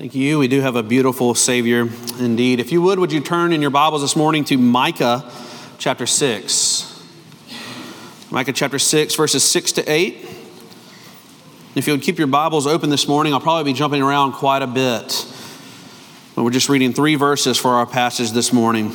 Thank you. We do have a beautiful Savior indeed. If you would, would you turn in your Bibles this morning to Micah chapter 6? Micah chapter 6, verses 6 to 8. If you would keep your Bibles open this morning, I'll probably be jumping around quite a bit. But we're just reading three verses for our passage this morning.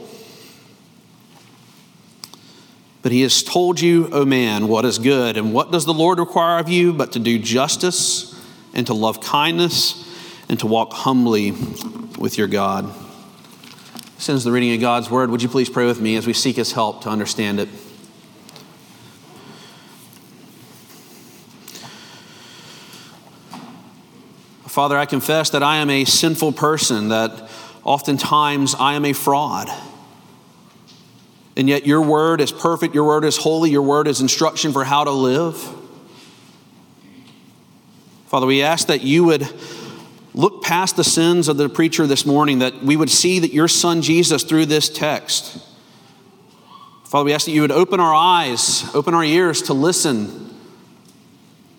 But he has told you, O man, what is good. And what does the Lord require of you but to do justice and to love kindness and to walk humbly with your God? Since the reading of God's word, would you please pray with me as we seek his help to understand it? Father, I confess that I am a sinful person, that oftentimes I am a fraud. And yet, your word is perfect, your word is holy, your word is instruction for how to live. Father, we ask that you would look past the sins of the preacher this morning, that we would see that your son Jesus through this text. Father, we ask that you would open our eyes, open our ears to listen,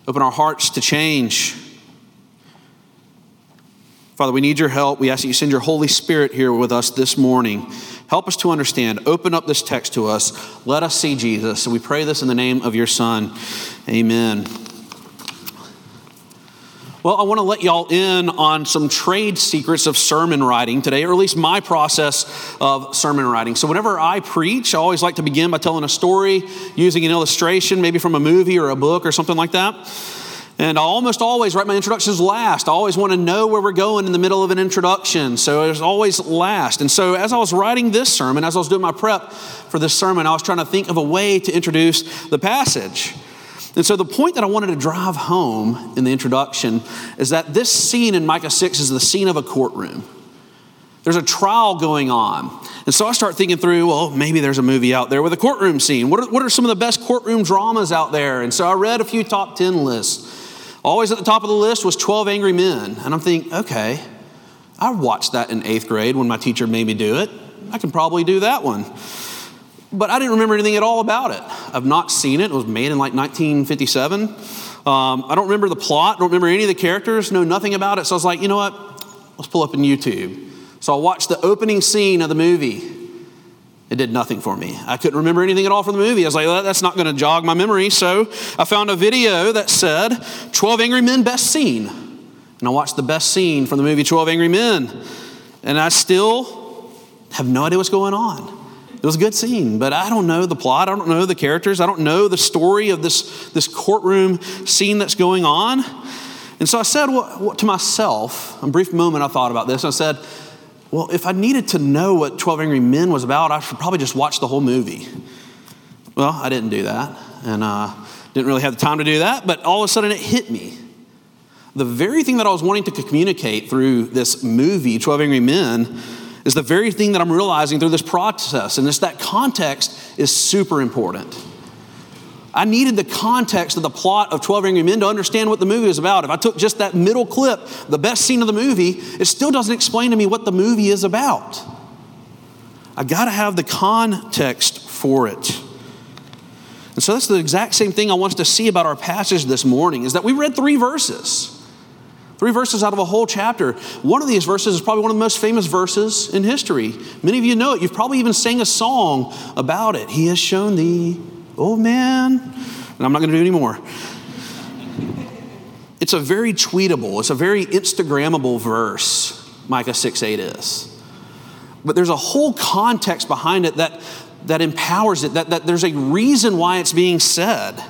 open our hearts to change. Father, we need your help. We ask that you send your Holy Spirit here with us this morning. Help us to understand. Open up this text to us. Let us see Jesus. And we pray this in the name of your Son. Amen. Well, I want to let y'all in on some trade secrets of sermon writing today, or at least my process of sermon writing. So, whenever I preach, I always like to begin by telling a story using an illustration, maybe from a movie or a book or something like that. And I almost always write my introductions last. I always want to know where we're going in the middle of an introduction. So it's always last. And so as I was writing this sermon, as I was doing my prep for this sermon, I was trying to think of a way to introduce the passage. And so the point that I wanted to drive home in the introduction is that this scene in Micah 6 is the scene of a courtroom. There's a trial going on. And so I start thinking through, well, maybe there's a movie out there with a courtroom scene. What are, what are some of the best courtroom dramas out there? And so I read a few top 10 lists. Always at the top of the list was 12 Angry Men. And I'm thinking, okay, I watched that in eighth grade when my teacher made me do it. I can probably do that one. But I didn't remember anything at all about it. I've not seen it. It was made in like 1957. Um, I don't remember the plot, don't remember any of the characters, know nothing about it. So I was like, you know what? Let's pull up in YouTube. So I watched the opening scene of the movie. It did nothing for me. I couldn't remember anything at all from the movie. I was like, well, that's not going to jog my memory. So I found a video that said 12 Angry Men best scene. And I watched the best scene from the movie 12 Angry Men. And I still have no idea what's going on. It was a good scene, but I don't know the plot. I don't know the characters. I don't know the story of this, this courtroom scene that's going on. And so I said to myself, a brief moment I thought about this. I said, well, if I needed to know what 12 Angry Men was about, I should probably just watch the whole movie. Well, I didn't do that, and uh, didn't really have the time to do that, but all of a sudden it hit me. The very thing that I was wanting to communicate through this movie, 12 Angry Men, is the very thing that I'm realizing through this process, and it's that context is super important. I needed the context of the plot of 12 Angry Men to understand what the movie is about. If I took just that middle clip, the best scene of the movie, it still doesn't explain to me what the movie is about. I got to have the context for it. And so that's the exact same thing I want us to see about our passage this morning is that we read three verses. Three verses out of a whole chapter. One of these verses is probably one of the most famous verses in history. Many of you know it. You've probably even sang a song about it. He has shown thee oh man, and I'm not going to do any more. It's a very tweetable, it's a very Instagrammable verse, Micah 6 8 is. But there's a whole context behind it that, that empowers it, that, that there's a reason why it's being said.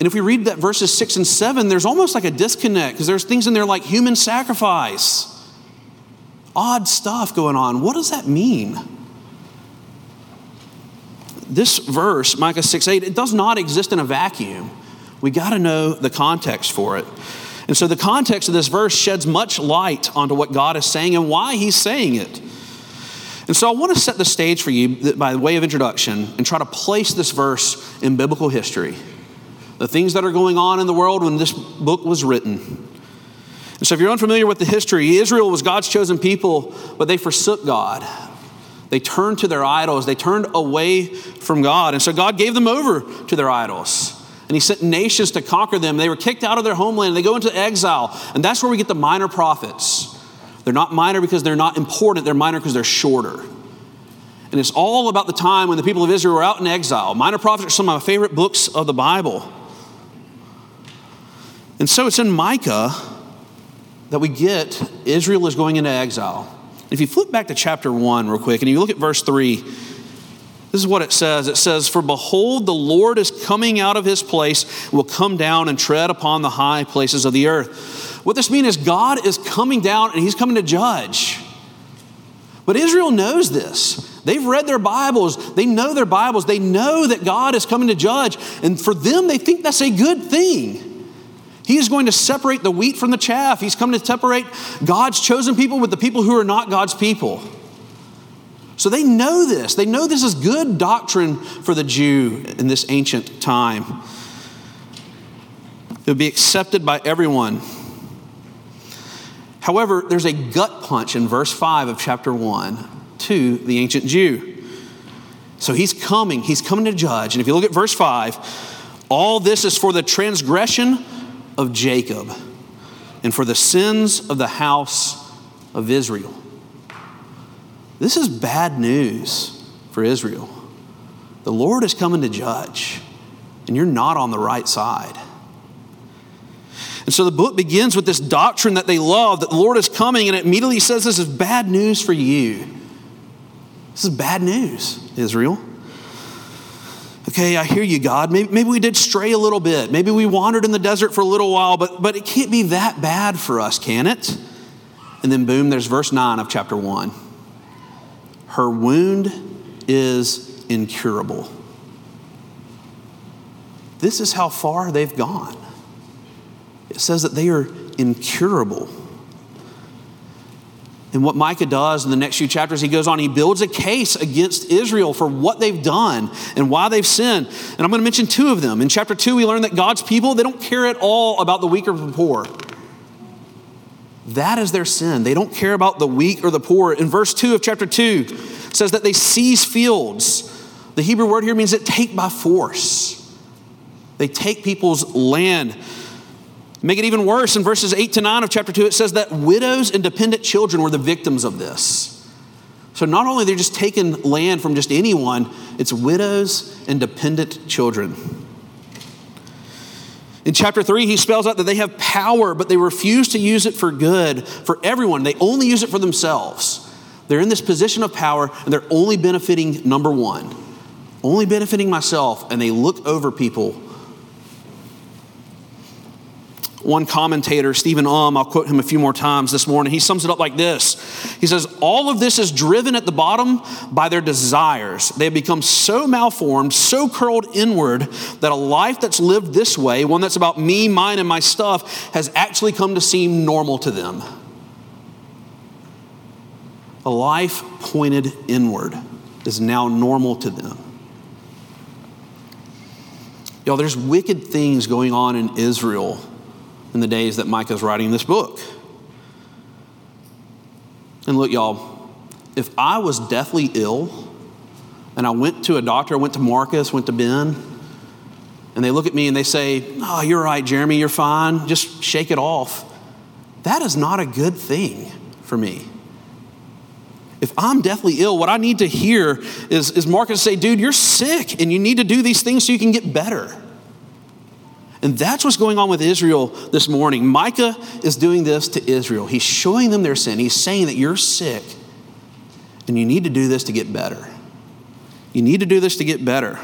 And if we read that verses 6 and 7, there's almost like a disconnect because there's things in there like human sacrifice, odd stuff going on. What does that mean? This verse, Micah 6 8, it does not exist in a vacuum. We got to know the context for it. And so the context of this verse sheds much light onto what God is saying and why he's saying it. And so I want to set the stage for you by way of introduction and try to place this verse in biblical history. The things that are going on in the world when this book was written. And so if you're unfamiliar with the history, Israel was God's chosen people, but they forsook God. They turned to their idols. They turned away from God. And so God gave them over to their idols. And he sent nations to conquer them. They were kicked out of their homeland. They go into exile. And that's where we get the minor prophets. They're not minor because they're not important, they're minor because they're shorter. And it's all about the time when the people of Israel were out in exile. Minor prophets are some of my favorite books of the Bible. And so it's in Micah that we get Israel is going into exile. If you flip back to chapter 1 real quick and you look at verse 3, this is what it says. It says, For behold, the Lord is coming out of his place, will come down and tread upon the high places of the earth. What this means is God is coming down and he's coming to judge. But Israel knows this. They've read their Bibles, they know their Bibles, they know that God is coming to judge. And for them, they think that's a good thing. He is going to separate the wheat from the chaff. He's come to separate God's chosen people with the people who are not God's people. So they know this. They know this is good doctrine for the Jew in this ancient time. It would be accepted by everyone. However, there's a gut punch in verse 5 of chapter 1 to the ancient Jew. So he's coming, he's coming to judge. And if you look at verse 5, all this is for the transgression of Jacob and for the sins of the house of Israel. This is bad news for Israel. The Lord is coming to judge, and you're not on the right side. And so the book begins with this doctrine that they love that the Lord is coming, and it immediately says this is bad news for you. This is bad news, Israel. Okay, I hear you, God. Maybe, maybe we did stray a little bit. Maybe we wandered in the desert for a little while, but, but it can't be that bad for us, can it? And then, boom, there's verse 9 of chapter 1. Her wound is incurable. This is how far they've gone. It says that they are incurable. And what Micah does in the next few chapters, he goes on, he builds a case against Israel for what they've done and why they've sinned. And I'm going to mention two of them. In chapter two, we learn that God's people, they don't care at all about the weak or the poor. That is their sin. They don't care about the weak or the poor. In verse 2 of chapter 2, says that they seize fields. The Hebrew word here means that take by force. They take people's land. Make it even worse, in verses 8 to 9 of chapter 2, it says that widows and dependent children were the victims of this. So not only they're just taking land from just anyone, it's widows and dependent children. In chapter 3, he spells out that they have power, but they refuse to use it for good for everyone. They only use it for themselves. They're in this position of power and they're only benefiting number one, only benefiting myself, and they look over people one commentator, Stephen Um, I'll quote him a few more times this morning, he sums it up like this He says, All of this is driven at the bottom by their desires. They have become so malformed, so curled inward, that a life that's lived this way, one that's about me, mine, and my stuff, has actually come to seem normal to them. A life pointed inward is now normal to them. Y'all, there's wicked things going on in Israel in the days that Micah's writing this book. And look, y'all, if I was deathly ill and I went to a doctor, I went to Marcus, went to Ben, and they look at me and they say, Oh, you're right, Jeremy, you're fine, just shake it off. That is not a good thing for me. If I'm deathly ill, what I need to hear is, is Marcus say, Dude, you're sick and you need to do these things so you can get better. And that's what's going on with Israel this morning. Micah is doing this to Israel. He's showing them their sin. He's saying that you're sick and you need to do this to get better. You need to do this to get better.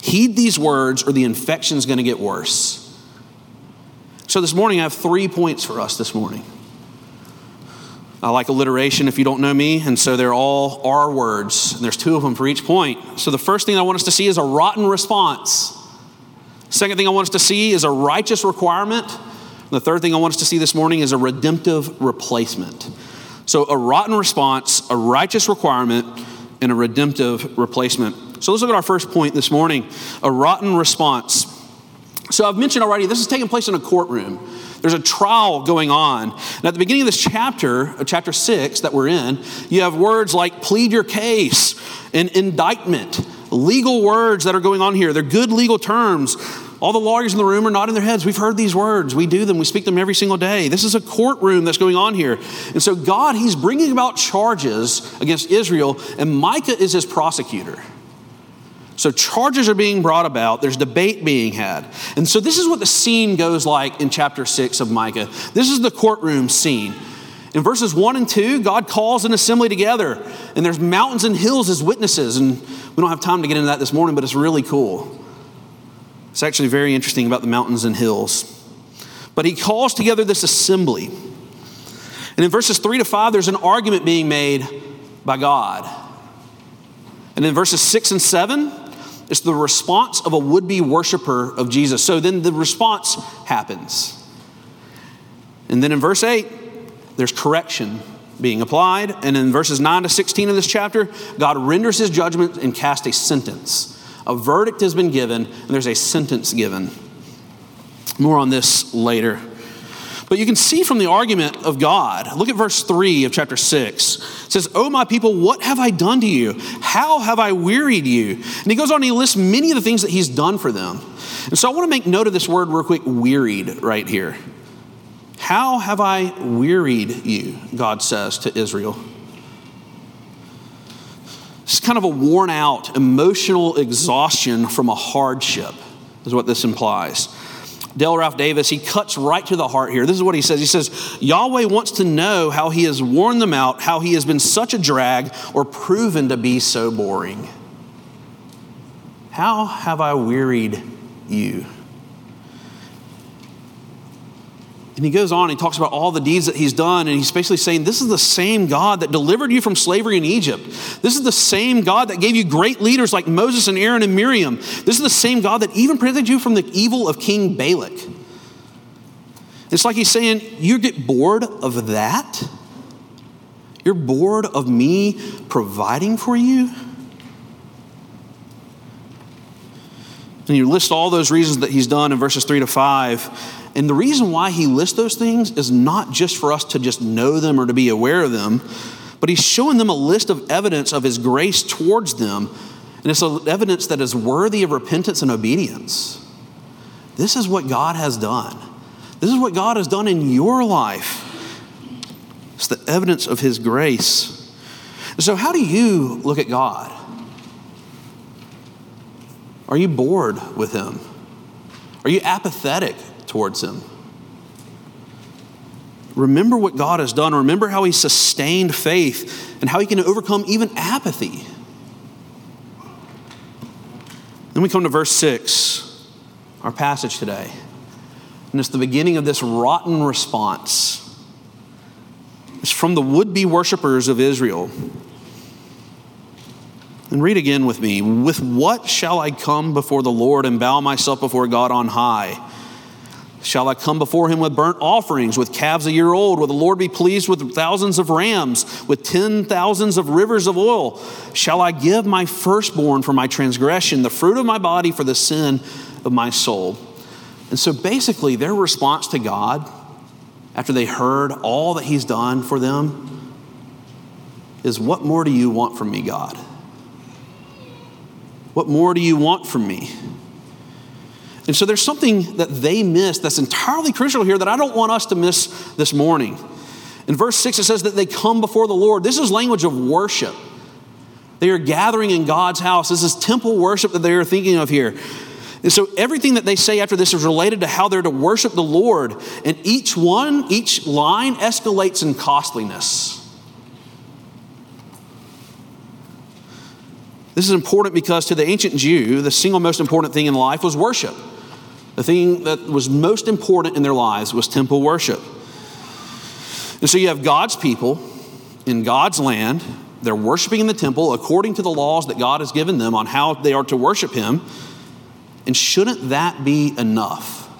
Heed these words or the infection is going to get worse. So this morning, I have three points for us this morning. I like alliteration if you don't know me, and so they're all our words, and there's two of them for each point. So the first thing I want us to see is a rotten response. Second thing I want us to see is a righteous requirement. The third thing I want us to see this morning is a redemptive replacement. So, a rotten response, a righteous requirement, and a redemptive replacement. So, let's look at our first point this morning a rotten response. So, I've mentioned already, this is taking place in a courtroom. There's a trial going on. And at the beginning of this chapter, chapter six that we're in, you have words like plead your case and indictment, legal words that are going on here. They're good legal terms. All the lawyers in the room are nodding their heads. We've heard these words. We do them. We speak them every single day. This is a courtroom that's going on here. And so, God, He's bringing about charges against Israel, and Micah is His prosecutor. So charges are being brought about, there's debate being had. And so this is what the scene goes like in chapter 6 of Micah. This is the courtroom scene. In verses 1 and 2, God calls an assembly together, and there's mountains and hills as witnesses. And we don't have time to get into that this morning, but it's really cool. It's actually very interesting about the mountains and hills. But he calls together this assembly. And in verses 3 to 5, there's an argument being made by God. And in verses 6 and 7, it's the response of a would be worshiper of Jesus. So then the response happens. And then in verse 8, there's correction being applied. And in verses 9 to 16 of this chapter, God renders his judgment and casts a sentence. A verdict has been given, and there's a sentence given. More on this later. But you can see from the argument of God, look at verse 3 of chapter 6. It says, Oh, my people, what have I done to you? How have I wearied you? And he goes on and he lists many of the things that he's done for them. And so I want to make note of this word real quick wearied right here. How have I wearied you? God says to Israel. It's kind of a worn out emotional exhaustion from a hardship, is what this implies. Dale Ralph Davis, he cuts right to the heart here. This is what he says. He says, Yahweh wants to know how he has worn them out, how he has been such a drag or proven to be so boring. How have I wearied you? And he goes on, and he talks about all the deeds that he's done, and he's basically saying, This is the same God that delivered you from slavery in Egypt. This is the same God that gave you great leaders like Moses and Aaron and Miriam. This is the same God that even protected you from the evil of King Balak. It's like he's saying, You get bored of that? You're bored of me providing for you? And you list all those reasons that he's done in verses 3 to 5. And the reason why he lists those things is not just for us to just know them or to be aware of them, but he's showing them a list of evidence of his grace towards them. And it's evidence that is worthy of repentance and obedience. This is what God has done. This is what God has done in your life. It's the evidence of his grace. So, how do you look at God? Are you bored with him? Are you apathetic towards Him. Remember what God has done. Remember how He sustained faith and how He can overcome even apathy. Then we come to verse 6, our passage today. And it's the beginning of this rotten response. It's from the would be worshipers of Israel. And read again with me. With what shall I come before the Lord and bow myself before God on high? Shall I come before him with burnt offerings, with calves a year old? Will the Lord be pleased with thousands of rams, with ten thousands of rivers of oil? Shall I give my firstborn for my transgression, the fruit of my body for the sin of my soul? And so basically, their response to God, after they heard all that he's done for them, is What more do you want from me, God? What more do you want from me? And so there's something that they missed that's entirely crucial here that I don't want us to miss this morning. In verse 6, it says that they come before the Lord. This is language of worship. They are gathering in God's house. This is temple worship that they are thinking of here. And so everything that they say after this is related to how they're to worship the Lord. And each one, each line escalates in costliness. This is important because to the ancient Jew, the single most important thing in life was worship. The thing that was most important in their lives was temple worship. And so you have God's people in God's land. They're worshiping in the temple according to the laws that God has given them on how they are to worship Him. And shouldn't that be enough?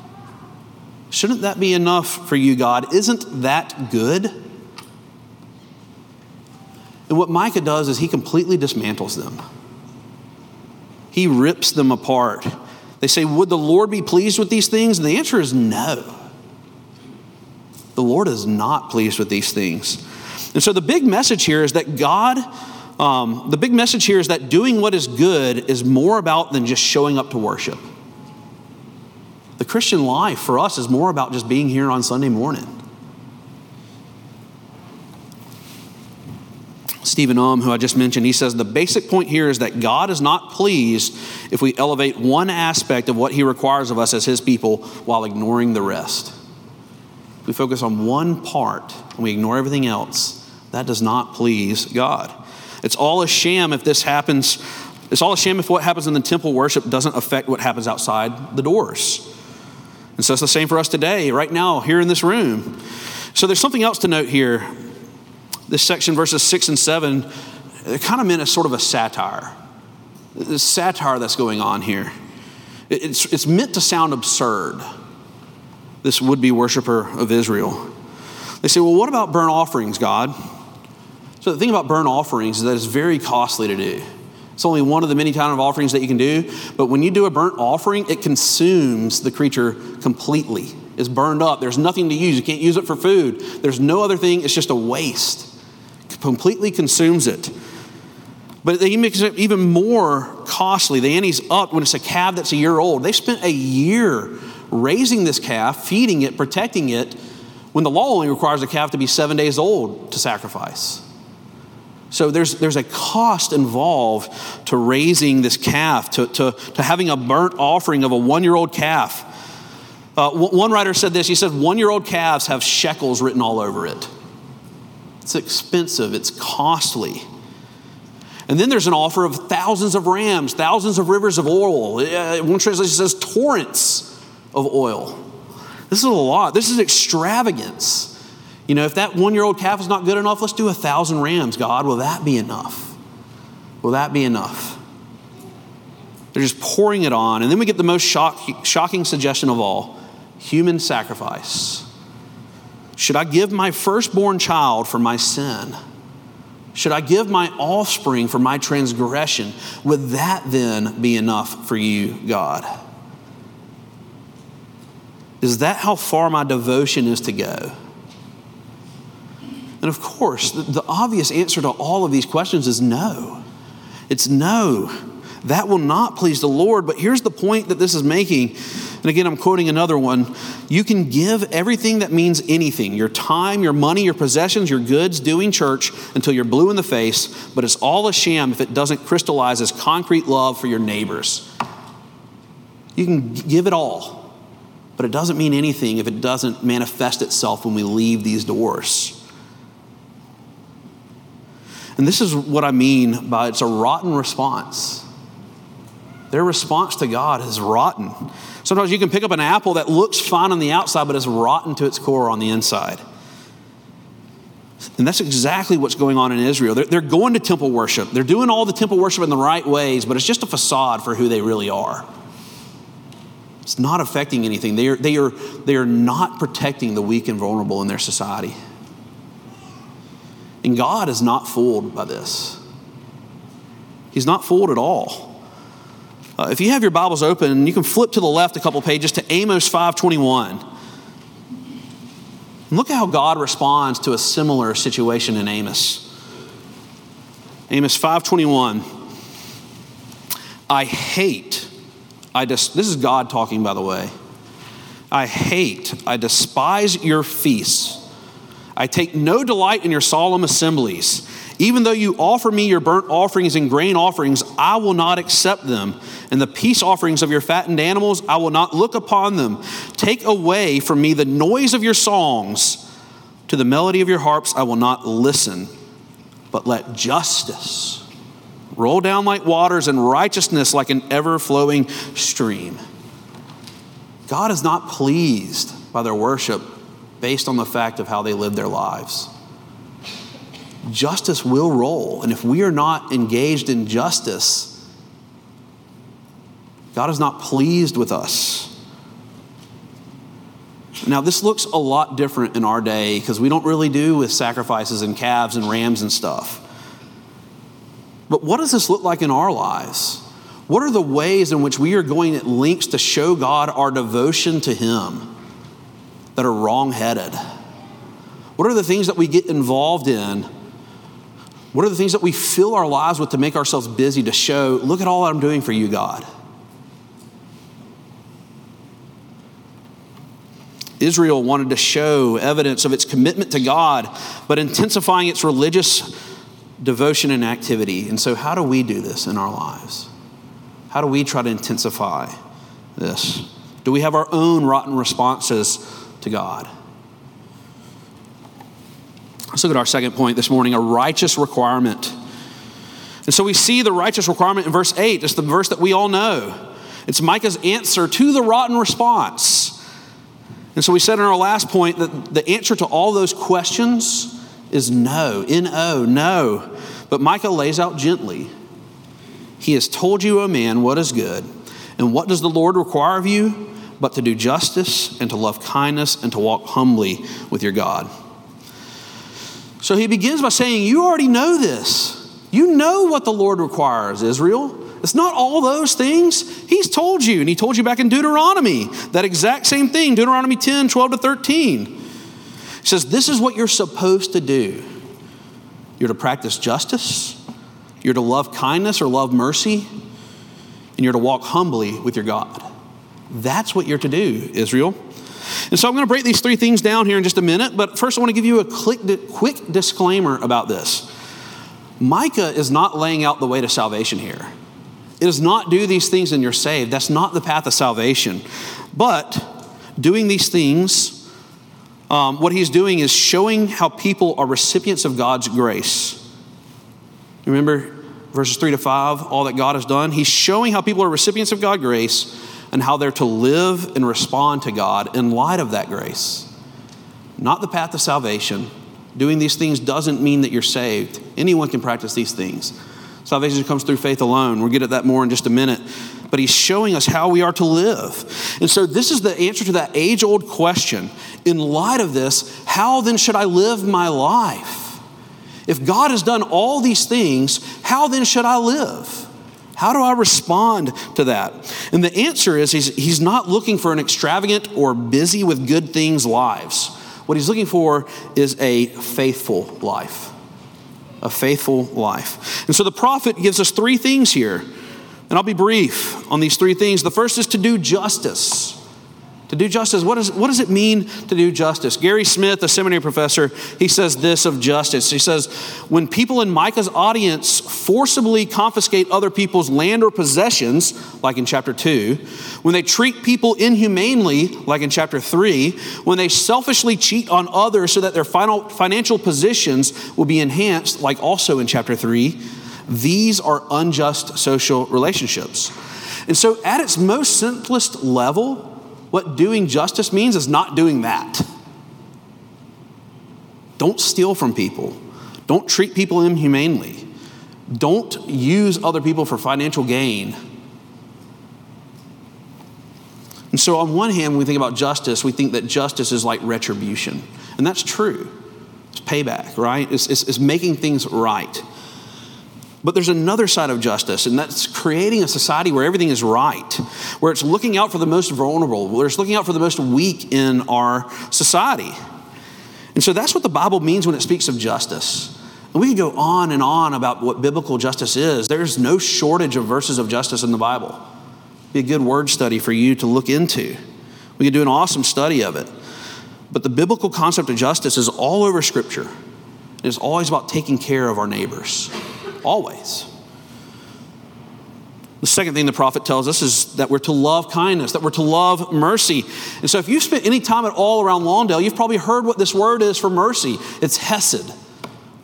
Shouldn't that be enough for you, God? Isn't that good? And what Micah does is he completely dismantles them. He rips them apart. They say, Would the Lord be pleased with these things? And the answer is no. The Lord is not pleased with these things. And so the big message here is that God, um, the big message here is that doing what is good is more about than just showing up to worship. The Christian life for us is more about just being here on Sunday morning. Stephen Um, who I just mentioned, he says the basic point here is that God is not pleased if we elevate one aspect of what he requires of us as his people while ignoring the rest. If we focus on one part and we ignore everything else, that does not please God. It's all a sham if this happens. It's all a sham if what happens in the temple worship doesn't affect what happens outside the doors. And so it's the same for us today, right now, here in this room. So there's something else to note here. This section, verses 6 and 7, it kind of meant as sort of a satire. This satire that's going on here. It's, it's meant to sound absurd, this would be worshiper of Israel. They say, well, what about burnt offerings, God? So the thing about burnt offerings is that it's very costly to do. It's only one of the many kind of offerings that you can do. But when you do a burnt offering, it consumes the creature completely. It's burned up. There's nothing to use. You can't use it for food. There's no other thing. It's just a waste. Completely consumes it. But they make it even more costly. The ante's up when it's a calf that's a year old. They spent a year raising this calf, feeding it, protecting it, when the law only requires a calf to be seven days old to sacrifice. So there's, there's a cost involved to raising this calf, to, to, to having a burnt offering of a one year old calf. Uh, one writer said this he said, one year old calves have shekels written all over it. It's expensive, it's costly. And then there's an offer of thousands of rams, thousands of rivers of oil. Uh, one translation says torrents of oil. This is a lot. This is extravagance. You know, if that one year old calf is not good enough, let's do a thousand rams, God. Will that be enough? Will that be enough? They're just pouring it on. And then we get the most shock, shocking suggestion of all human sacrifice. Should I give my firstborn child for my sin? Should I give my offspring for my transgression? Would that then be enough for you, God? Is that how far my devotion is to go? And of course, the, the, obvious answer to all of these questions is no. It's no. That will not please the Lord. But here's the point that this is making. And again, I'm quoting another one. You can give everything that means anything your time, your money, your possessions, your goods, doing church until you're blue in the face, but it's all a sham if it doesn't crystallize as concrete love for your neighbors. You can give it all, but it doesn't mean anything if it doesn't manifest itself when we leave these doors. And this is what I mean by it's a rotten response. Their response to God is rotten. Sometimes you can pick up an apple that looks fine on the outside, but is rotten to its core on the inside. And that's exactly what's going on in Israel. They're, they're, going to temple worship. They're doing all the temple worship in the right ways, but it's just a facade for who they really are. It's not affecting anything. They are, they are, they are not protecting the weak and vulnerable in their society. And God is not fooled by this. He's not fooled at all. Uh, if you have your Bibles open, you can flip to the left a couple pages to Amos 5:21. Look at how God responds to a similar situation in Amos. Amos 5:21. I hate I dis- this is God talking by the way. I hate, I despise your feasts I take no delight in your solemn assemblies. Even though you offer me your burnt offerings and grain offerings, I will not accept them. And the peace offerings of your fattened animals, I will not look upon them. Take away from me the noise of your songs. To the melody of your harps, I will not listen. But let justice roll down like waters and righteousness like an ever flowing stream. God is not pleased by their worship based on the fact of how they live their lives. Justice will roll, and if we are not engaged in justice, God is not pleased with us. Now, this looks a lot different in our day because we don't really do with sacrifices and calves and rams and stuff. But what does this look like in our lives? What are the ways in which we are going at lengths to show God our devotion to Him that are wrong headed? What are the things that we get involved in? What are the things that we fill our lives with to make ourselves busy to show, look at all I'm doing for you, God? Israel wanted to show evidence of its commitment to God, but intensifying its religious devotion and activity. And so, how do we do this in our lives? How do we try to intensify this? Do we have our own rotten responses to God? Let's look at our second point this morning a righteous requirement. And so we see the righteous requirement in verse 8, It's the verse that we all know. It's Micah's answer to the rotten response. And so we said in our last point that the answer to all those questions is no, N O, no. But Micah lays out gently He has told you, O man, what is good. And what does the Lord require of you? But to do justice and to love kindness and to walk humbly with your God. So he begins by saying, You already know this. You know what the Lord requires, Israel. It's not all those things. He's told you, and he told you back in Deuteronomy that exact same thing Deuteronomy 10 12 to 13. He says, This is what you're supposed to do. You're to practice justice, you're to love kindness or love mercy, and you're to walk humbly with your God. That's what you're to do, Israel. And so I'm going to break these three things down here in just a minute, but first I want to give you a quick, quick disclaimer about this. Micah is not laying out the way to salvation here. It is not do these things and you're saved. That's not the path of salvation. But doing these things, um, what he's doing is showing how people are recipients of God's grace. Remember verses 3 to 5, all that God has done? He's showing how people are recipients of God's grace and how they're to live and respond to God in light of that grace. Not the path of salvation. Doing these things doesn't mean that you're saved. Anyone can practice these things. Salvation comes through faith alone. We'll get at that more in just a minute. But he's showing us how we are to live. And so, this is the answer to that age old question. In light of this, how then should I live my life? If God has done all these things, how then should I live? How do I respond to that? And the answer is he's, he's not looking for an extravagant or busy with good things lives. What he's looking for is a faithful life. A faithful life. And so the prophet gives us three things here. And I'll be brief on these three things. The first is to do justice. To do justice, what, is, what does it mean to do justice? Gary Smith, a seminary professor, he says this of justice. He says, when people in Micah's audience forcibly confiscate other people's land or possessions, like in chapter 2, when they treat people inhumanely, like in chapter 3, when they selfishly cheat on others so that their final financial positions will be enhanced, like also in chapter 3, these are unjust social relationships. And so, at its most simplest level, what doing justice means is not doing that. Don't steal from people. Don't treat people inhumanely. Don't use other people for financial gain. And so, on one hand, when we think about justice, we think that justice is like retribution. And that's true. It's payback, right? It's, it's, it's making things right. But there's another side of justice, and that's creating a society where everything is right, where it's looking out for the most vulnerable, where it's looking out for the most weak in our society. And so that's what the Bible means when it speaks of justice. And we can go on and on about what biblical justice is. There's no shortage of verses of justice in the Bible. It'd Be a good word study for you to look into. We could do an awesome study of it. But the biblical concept of justice is all over Scripture. It's always about taking care of our neighbors. Always. The second thing the prophet tells us is that we're to love kindness, that we're to love mercy. And so, if you've spent any time at all around Lawndale, you've probably heard what this word is for mercy it's hesed,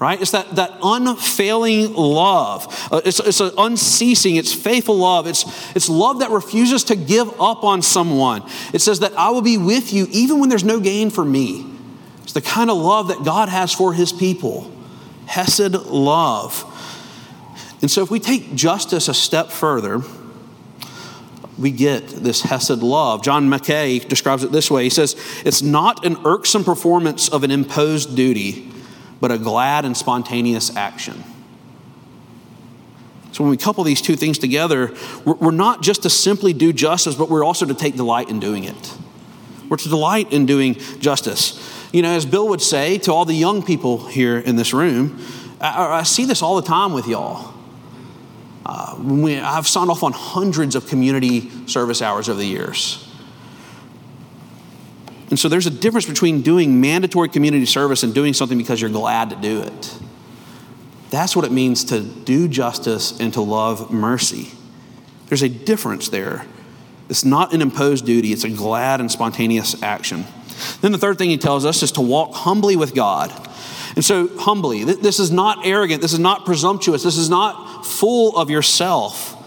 right? It's that, that unfailing love. Uh, it's, it's an unceasing, it's faithful love. It's, it's love that refuses to give up on someone. It says that I will be with you even when there's no gain for me. It's the kind of love that God has for his people. Hesed love. And so, if we take justice a step further, we get this Hesed love. John Mackay describes it this way He says, It's not an irksome performance of an imposed duty, but a glad and spontaneous action. So when we couple these two things together, we're not just to simply do justice, but we're also to take delight in doing it. We're to delight in doing justice. You know, as Bill would say to all the young people here in this room, I, I see this all the time with y'all. Uh, we, I've signed off on hundreds of community service hours over the years. And so there's a difference between doing mandatory community service and doing something because you're glad to do it. That's what it means to do justice and to love mercy. There's a difference there. It's not an imposed duty, it's a glad and spontaneous action. Then the third thing he tells us is to walk humbly with God. And so, humbly, this is not arrogant, this is not presumptuous, this is not full of yourself.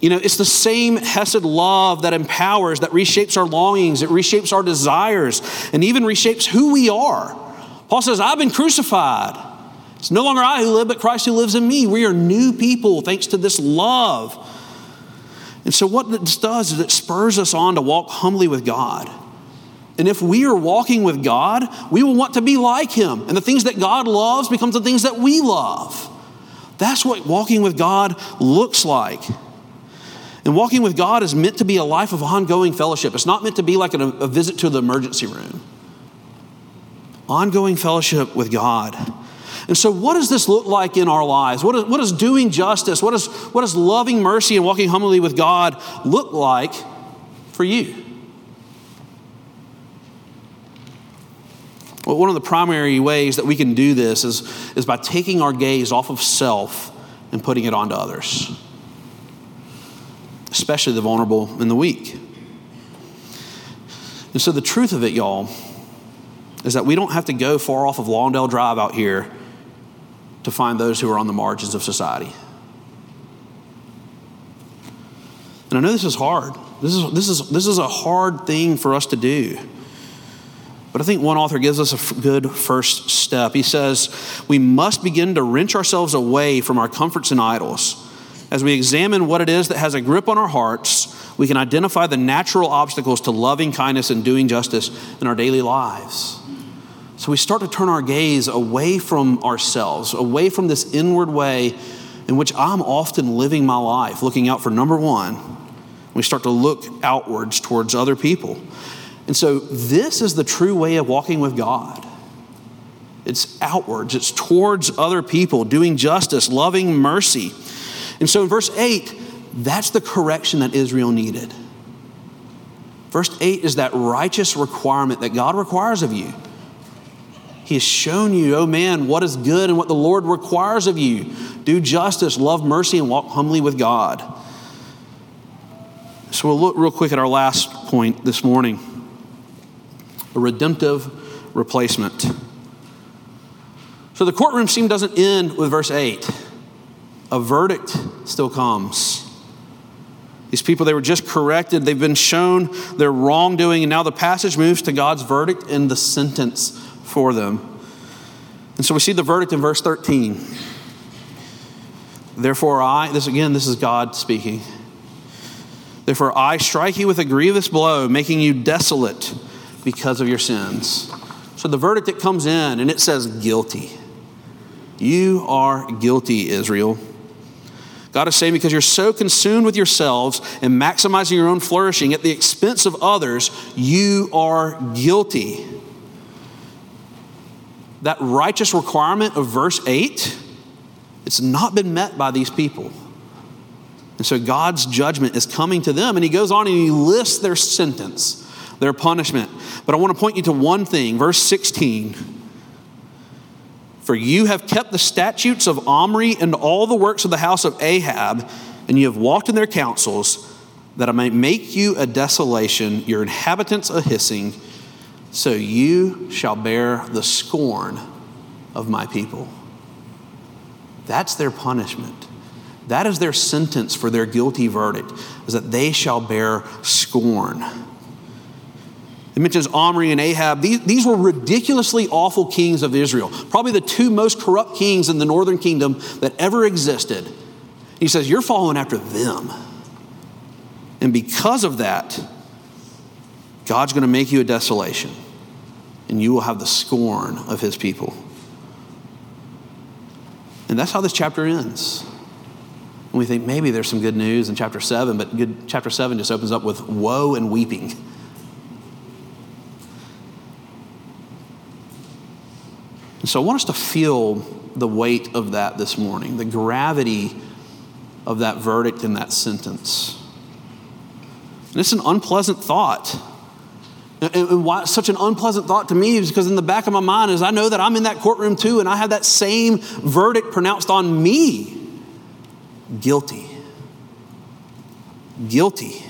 You know, it's the same Hesed love that empowers, that reshapes our longings, it reshapes our desires, and even reshapes who we are. Paul says, I've been crucified. It's no longer I who live, but Christ who lives in me. We are new people thanks to this love. And so, what this does is it spurs us on to walk humbly with God. And if we are walking with God, we will want to be like Him. And the things that God loves becomes the things that we love. That's what walking with God looks like. And walking with God is meant to be a life of ongoing fellowship. It's not meant to be like a, a visit to the emergency room. Ongoing fellowship with God. And so, what does this look like in our lives? What, is, what does doing justice, what, is, what does loving mercy and walking humbly with God look like for you? Well, one of the primary ways that we can do this is, is by taking our gaze off of self and putting it onto others, especially the vulnerable and the weak. And so, the truth of it, y'all, is that we don't have to go far off of Lawndale Drive out here to find those who are on the margins of society. And I know this is hard. This is, this is, this is a hard thing for us to do. But I think one author gives us a good first step. He says, We must begin to wrench ourselves away from our comforts and idols. As we examine what it is that has a grip on our hearts, we can identify the natural obstacles to loving kindness and doing justice in our daily lives. So we start to turn our gaze away from ourselves, away from this inward way in which I'm often living my life, looking out for number one. We start to look outwards towards other people. And so this is the true way of walking with God. It's outwards, it's towards other people, doing justice, loving mercy. And so in verse 8, that's the correction that Israel needed. Verse 8 is that righteous requirement that God requires of you. He has shown you, oh man, what is good and what the Lord requires of you. Do justice, love mercy, and walk humbly with God. So we'll look real quick at our last point this morning a redemptive replacement. So the courtroom scene doesn't end with verse 8, a verdict still comes. These people, they were just corrected. They've been shown their wrongdoing, and now the passage moves to God's verdict and the sentence for them. And so we see the verdict in verse 13. Therefore, I, this again, this is God speaking. Therefore, I strike you with a grievous blow, making you desolate because of your sins. So the verdict that comes in, and it says guilty. You are guilty, Israel. God is saying, because you're so consumed with yourselves and maximizing your own flourishing at the expense of others, you are guilty that righteous requirement of verse 8, it's not been met by these people. And so God's judgment is coming to them, and he goes on and he lists their sentence, their punishment. But I want to point you to one thing, verse 16. For you have kept the statutes of Omri and all the works of the house of Ahab, and you have walked in their counsels, that I may make you a desolation, your inhabitants a hissing so you shall bear the scorn of my people. That's their punishment. That is their sentence for their guilty verdict, is that they shall bear scorn. It mentions Omri and Ahab. These, these were ridiculously awful kings of Israel, probably the two most corrupt kings in the northern kingdom that ever existed. He says, You're following after them. And because of that, God's going to make you a desolation, and you will have the scorn of his people. And that's how this chapter ends. And we think maybe there's some good news in chapter 7, but good, chapter 7 just opens up with woe and weeping. And so I want us to feel the weight of that this morning, the gravity of that verdict and that sentence. And it's an unpleasant thought. And why such an unpleasant thought to me is because in the back of my mind is I know that I'm in that courtroom too, and I have that same verdict pronounced on me. Guilty. Guilty.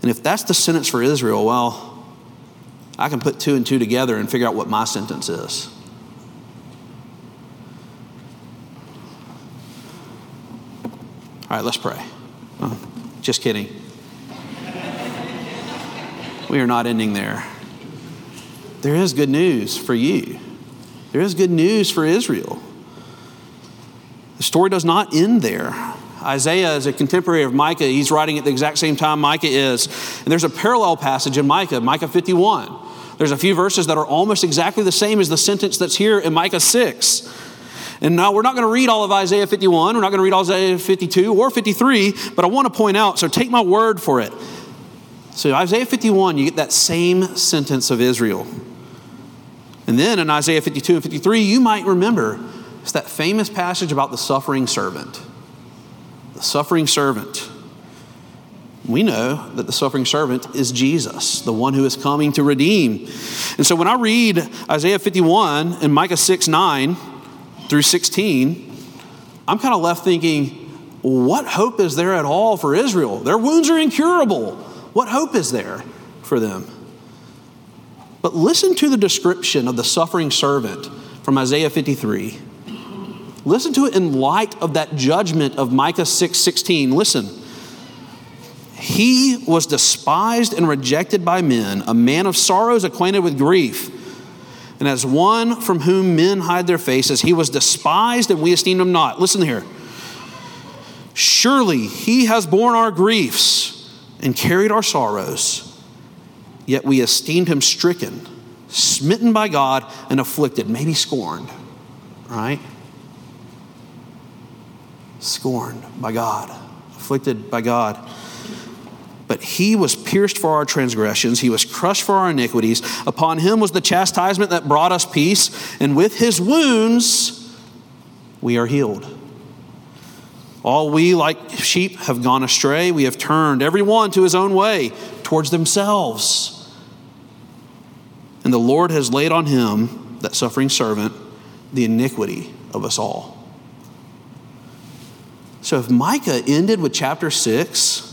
And if that's the sentence for Israel, well, I can put two and two together and figure out what my sentence is. All right, let's pray. Oh, just kidding. we are not ending there. There is good news for you, there is good news for Israel. The story does not end there. Isaiah is a contemporary of Micah. He's writing at the exact same time Micah is. And there's a parallel passage in Micah, Micah 51. There's a few verses that are almost exactly the same as the sentence that's here in Micah 6. And now we're not going to read all of Isaiah 51, we're not going to read all Isaiah 52 or 53, but I want to point out, so take my word for it. So, Isaiah 51, you get that same sentence of Israel. And then in Isaiah 52 and 53, you might remember it's that famous passage about the suffering servant. The suffering servant. We know that the suffering servant is Jesus, the one who is coming to redeem. And so when I read Isaiah 51 and Micah 6 9, through 16, I'm kind of left thinking, what hope is there at all for Israel? Their wounds are incurable. What hope is there for them? But listen to the description of the suffering servant from Isaiah 53. Listen to it in light of that judgment of Micah 6 16. Listen. He was despised and rejected by men, a man of sorrows, acquainted with grief. And as one from whom men hide their faces, he was despised and we esteemed him not. Listen here. Surely he has borne our griefs and carried our sorrows, yet we esteemed him stricken, smitten by God, and afflicted, maybe scorned, right? Scorned by God, afflicted by God. But he was pierced for our transgressions, he was crushed for our iniquities. Upon him was the chastisement that brought us peace, and with his wounds we are healed. All we, like sheep, have gone astray. We have turned every one to his own way, towards themselves. And the Lord has laid on him, that suffering servant, the iniquity of us all. So if Micah ended with chapter 6,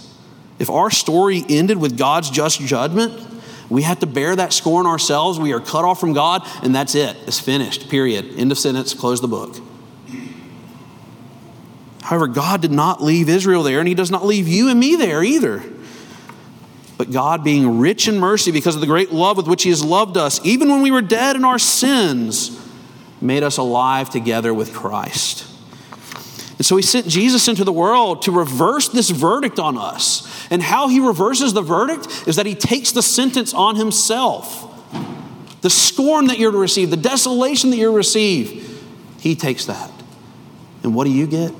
if our story ended with God's just judgment, we have to bear that scorn ourselves. We are cut off from God, and that's it. It's finished, period. End of sentence, close the book. However, God did not leave Israel there, and He does not leave you and me there either. But God, being rich in mercy because of the great love with which He has loved us, even when we were dead in our sins, made us alive together with Christ. And so He sent Jesus into the world to reverse this verdict on us and how he reverses the verdict is that he takes the sentence on himself. The scorn that you're to receive, the desolation that you're to receive, he takes that. And what do you get?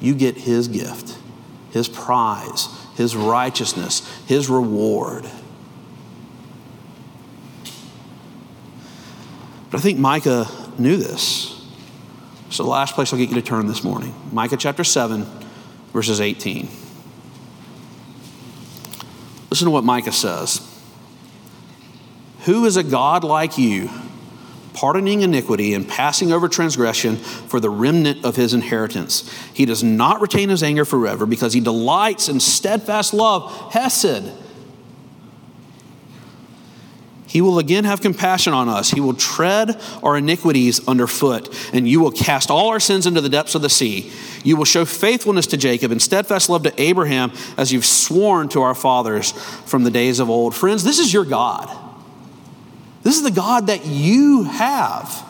You get his gift, his prize, his righteousness, his reward. But I think Micah knew this. So, the last place I'll get you to turn this morning Micah chapter 7, verses 18. Listen to what Micah says Who is a God like you, pardoning iniquity and passing over transgression for the remnant of his inheritance? He does not retain his anger forever because he delights in steadfast love, Hesed he will again have compassion on us. He will tread our iniquities underfoot, and you will cast all our sins into the depths of the sea. You will show faithfulness to Jacob and steadfast love to Abraham, as you've sworn to our fathers from the days of old. Friends, this is your God. This is the God that you have.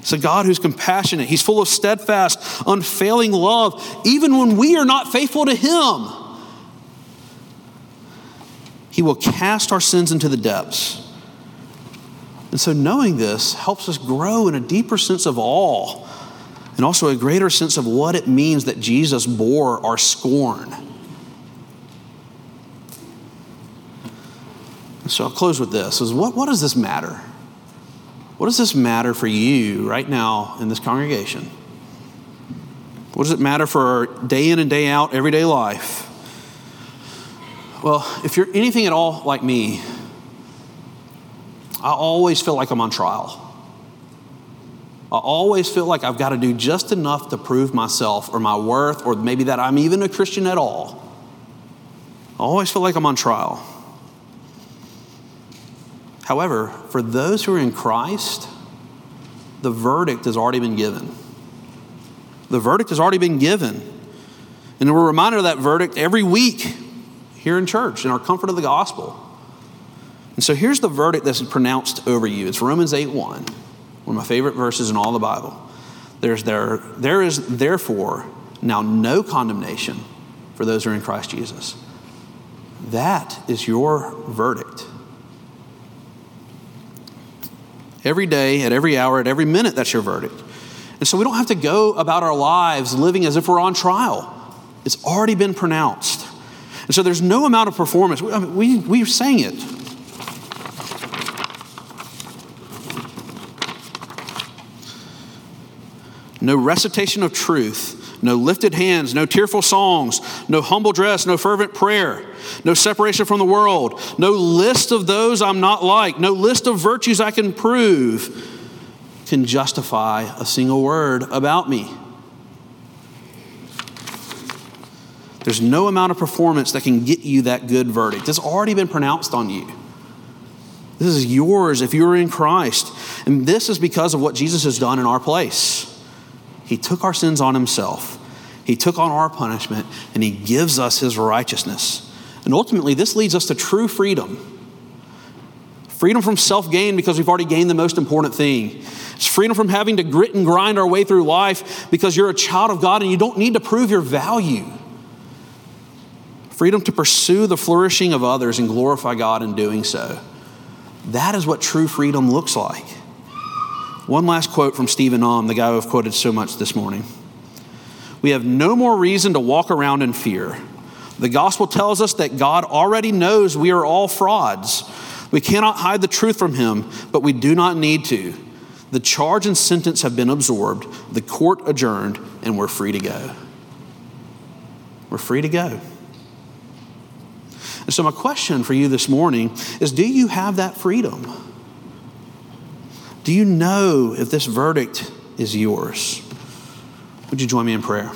It's a God who's compassionate. He's full of steadfast, unfailing love, even when we are not faithful to Him. He will cast our sins into the depths. And so, knowing this helps us grow in a deeper sense of awe and also a greater sense of what it means that Jesus bore our scorn. So, I'll close with this is what, what does this matter? What does this matter for you right now in this congregation? What does it matter for our day in and day out, everyday life? Well, if you're anything at all like me, I always feel like I'm on trial. I always feel like I've got to do just enough to prove myself or my worth or maybe that I'm even a Christian at all. I always feel like I'm on trial. However, for those who are in Christ, the verdict has already been given. The verdict has already been given. And we're reminded of that verdict every week here in church in our comfort of the gospel. And so here's the verdict that's pronounced over you. It's Romans 8 1, one of my favorite verses in all the Bible. There's there, there is therefore now no condemnation for those who are in Christ Jesus. That is your verdict. Every day, at every hour, at every minute, that's your verdict. And so we don't have to go about our lives living as if we're on trial. It's already been pronounced. And so there's no amount of performance. We, I mean, we, we sang it. No recitation of truth, no lifted hands, no tearful songs, no humble dress, no fervent prayer, no separation from the world, no list of those I'm not like, no list of virtues I can prove can justify a single word about me. There's no amount of performance that can get you that good verdict. It's already been pronounced on you. This is yours if you're in Christ. And this is because of what Jesus has done in our place. He took our sins on himself, He took on our punishment, and He gives us His righteousness. And ultimately, this leads us to true freedom. Freedom from self gain because we've already gained the most important thing. It's freedom from having to grit and grind our way through life because you're a child of God and you don't need to prove your value. Freedom to pursue the flourishing of others and glorify God in doing so. That is what true freedom looks like. One last quote from Stephen Aum, the guy who I've quoted so much this morning. We have no more reason to walk around in fear. The gospel tells us that God already knows we are all frauds. We cannot hide the truth from him, but we do not need to. The charge and sentence have been absorbed, the court adjourned, and we're free to go. We're free to go. So, my question for you this morning is do you have that freedom? Do you know if this verdict is yours? Would you join me in prayer?